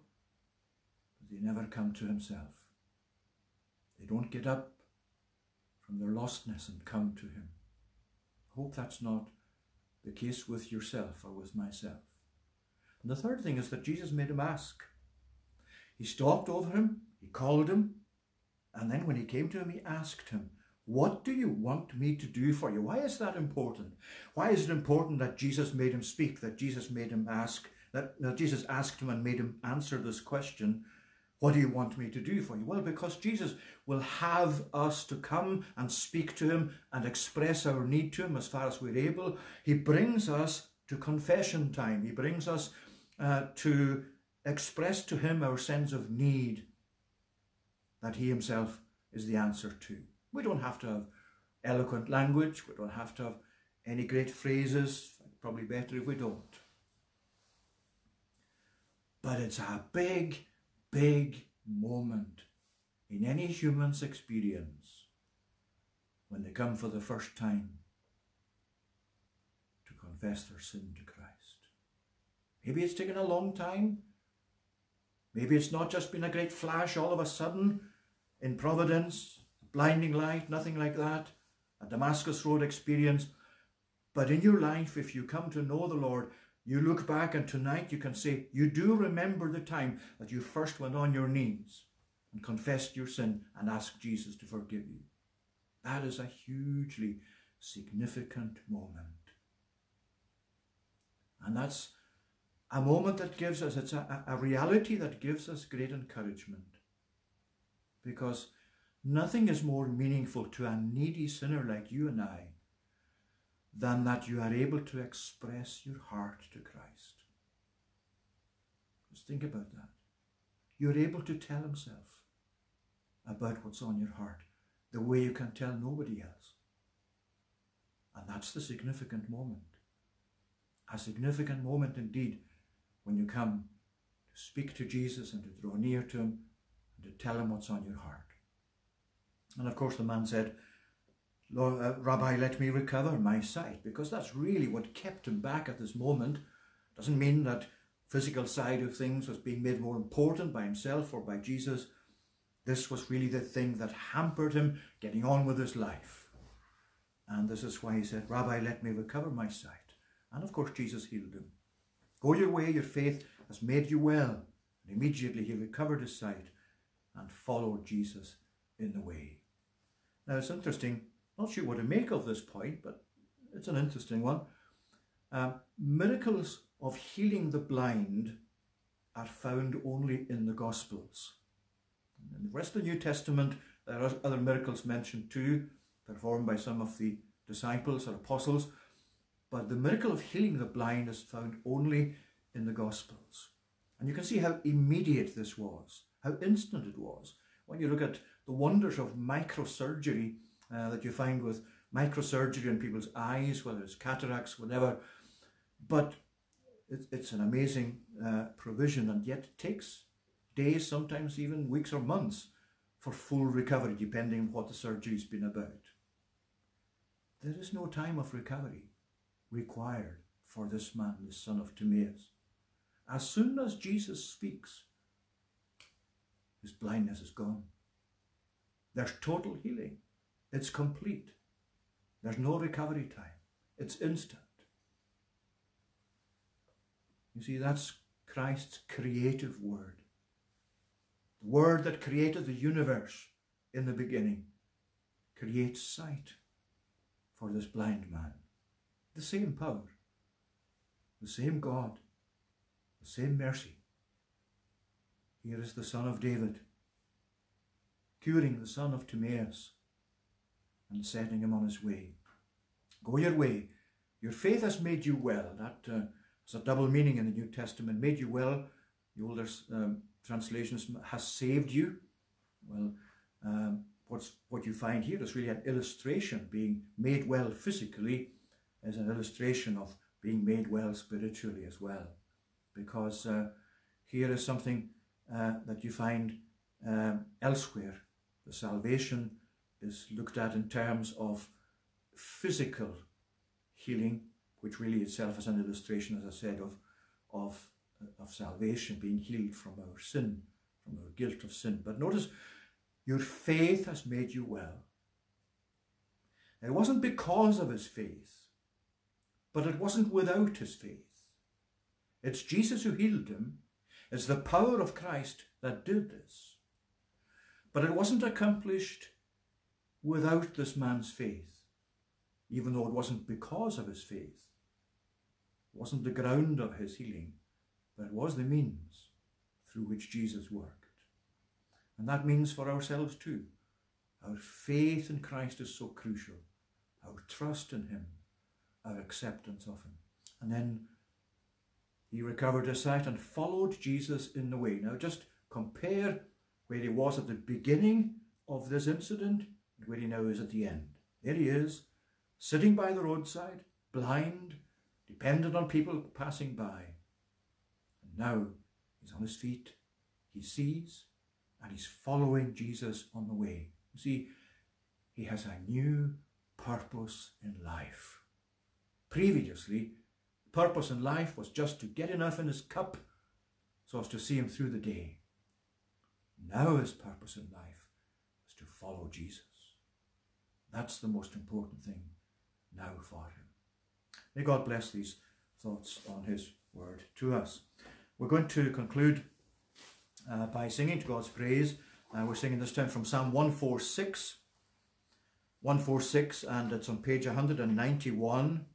but they never come to himself. They don't get up from their lostness and come to him. I hope that's not the case with yourself or with myself. And the third thing is that Jesus made him ask. He stalked over him, he called him, and then when he came to him, he asked him, what do you want me to do for you? Why is that important? Why is it important that Jesus made him speak, that Jesus made him ask, that, that Jesus asked him and made him answer this question? What do you want me to do for you? Well, because Jesus will have us to come and speak to him and express our need to him as far as we're able. He brings us to confession time. He brings us uh, to express to him our sense of need that he himself is the answer to. We don't have to have eloquent language. We don't have to have any great phrases. Probably better if we don't. But it's a big, big moment in any human's experience when they come for the first time to confess their sin to Christ. Maybe it's taken a long time. Maybe it's not just been a great flash all of a sudden in providence blinding light, nothing like that, a Damascus Road experience. But in your life, if you come to know the Lord, you look back and tonight you can say, you do remember the time that you first went on your knees and confessed your sin and asked Jesus to forgive you. That is a hugely significant moment. And that's a moment that gives us, it's a, a reality that gives us great encouragement. Because Nothing is more meaningful to a needy sinner like you and I than that you are able to express your heart to Christ. Just think about that. You're able to tell Himself about what's on your heart the way you can tell nobody else. And that's the significant moment. A significant moment indeed when you come to speak to Jesus and to draw near to Him and to tell Him what's on your heart. And of course, the man said, Lord, uh, Rabbi, let me recover my sight, because that's really what kept him back at this moment. Doesn't mean that physical side of things was being made more important by himself or by Jesus. This was really the thing that hampered him getting on with his life. And this is why he said, Rabbi, let me recover my sight. And of course, Jesus healed him. Go your way, your faith has made you well. And immediately he recovered his sight and followed Jesus in the way. Now it's interesting, not sure what to make of this point, but it's an interesting one. Uh, miracles of healing the blind are found only in the Gospels. In the rest of the New Testament, there are other miracles mentioned too, performed by some of the disciples or apostles, but the miracle of healing the blind is found only in the Gospels. And you can see how immediate this was, how instant it was. When you look at the wonders of microsurgery uh, that you find with microsurgery in people's eyes, whether it's cataracts, whatever. But it's, it's an amazing uh, provision, and yet it takes days, sometimes even weeks or months, for full recovery, depending on what the surgery's been about. There is no time of recovery required for this man, the son of Timaeus. As soon as Jesus speaks, his blindness is gone. There's total healing. It's complete. There's no recovery time. It's instant. You see, that's Christ's creative word. The word that created the universe in the beginning creates sight for this blind man. The same power, the same God, the same mercy. Here is the Son of David, curing the son of Timaeus and setting him on his way. Go your way. Your faith has made you well. That uh, is a double meaning in the New Testament. Made you well. The older um, translations has saved you. Well, um, what's what you find here is really an illustration. Being made well physically is an illustration of being made well spiritually as well, because uh, here is something uh, that you find um, elsewhere. The salvation is looked at in terms of physical healing, which really itself is an illustration, as I said, of, of, of salvation, being healed from our sin, from our guilt of sin. But notice, your faith has made you well. It wasn't because of his faith, but it wasn't without his faith. It's Jesus who healed him. It's the power of Christ that did this. But it wasn't accomplished without this man's faith, even though it wasn't because of his faith. It wasn't the ground of his healing, but it was the means through which Jesus worked. And that means for ourselves too. Our faith in Christ is so crucial, our trust in him, our acceptance of him. And then he recovered his sight and followed Jesus in the way. Now just compare where he was at the beginning of this incident and where he now is at the end. There he is, sitting by the roadside, blind, dependent on people passing by. And now he's on his feet, he sees, and he's following Jesus on the way. You see, he has a new purpose in life. Previously, purpose in life was just to get enough in his cup so as to see him through the day. Now his purpose in life is to follow Jesus. That's the most important thing now for him. May God bless these thoughts on his word to us. We're going to conclude uh, by singing to God's praise. Uh, we're singing this time from Psalm 146. 146 and it's on page 191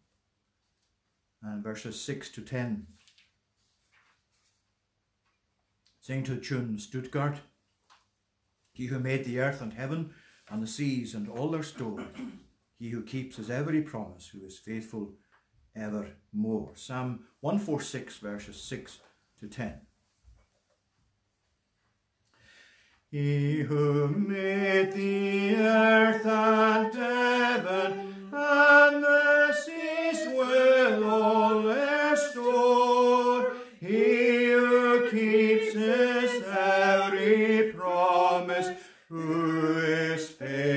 and verses 6 to 10. Sing to the tune Stuttgart. He who made the earth and heaven and the seas and all their store. He who keeps his every promise, who is faithful evermore. Psalm 146, verses 6 to 10. He who made the earth and heaven and the seas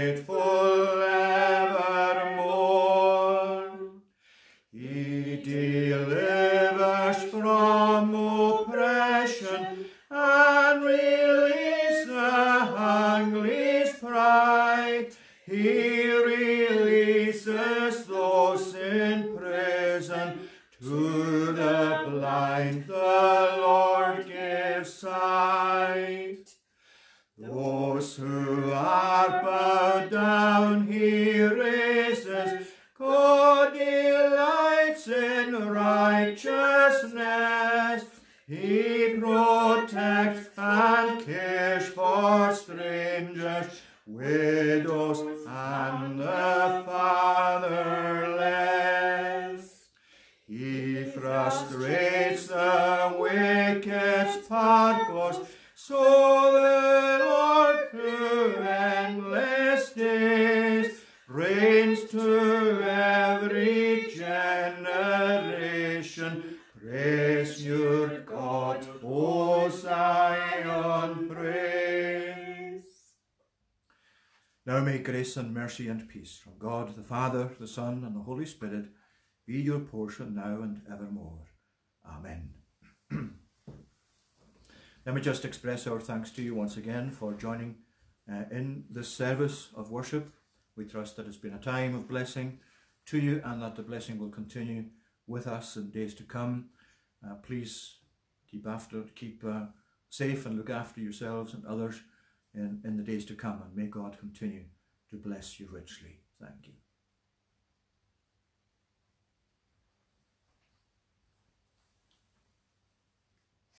faithful grace and mercy and peace from God the Father, the Son, and the Holy Spirit be your portion now and evermore. Amen. Let me just express our thanks to you once again for joining uh, in this service of worship. We trust that it's been a time of blessing to you and that the blessing will continue with us in days to come. Uh, please keep after, keep uh, safe and look after yourselves and others in, in the days to come, and may God continue to bless you richly. Thank you.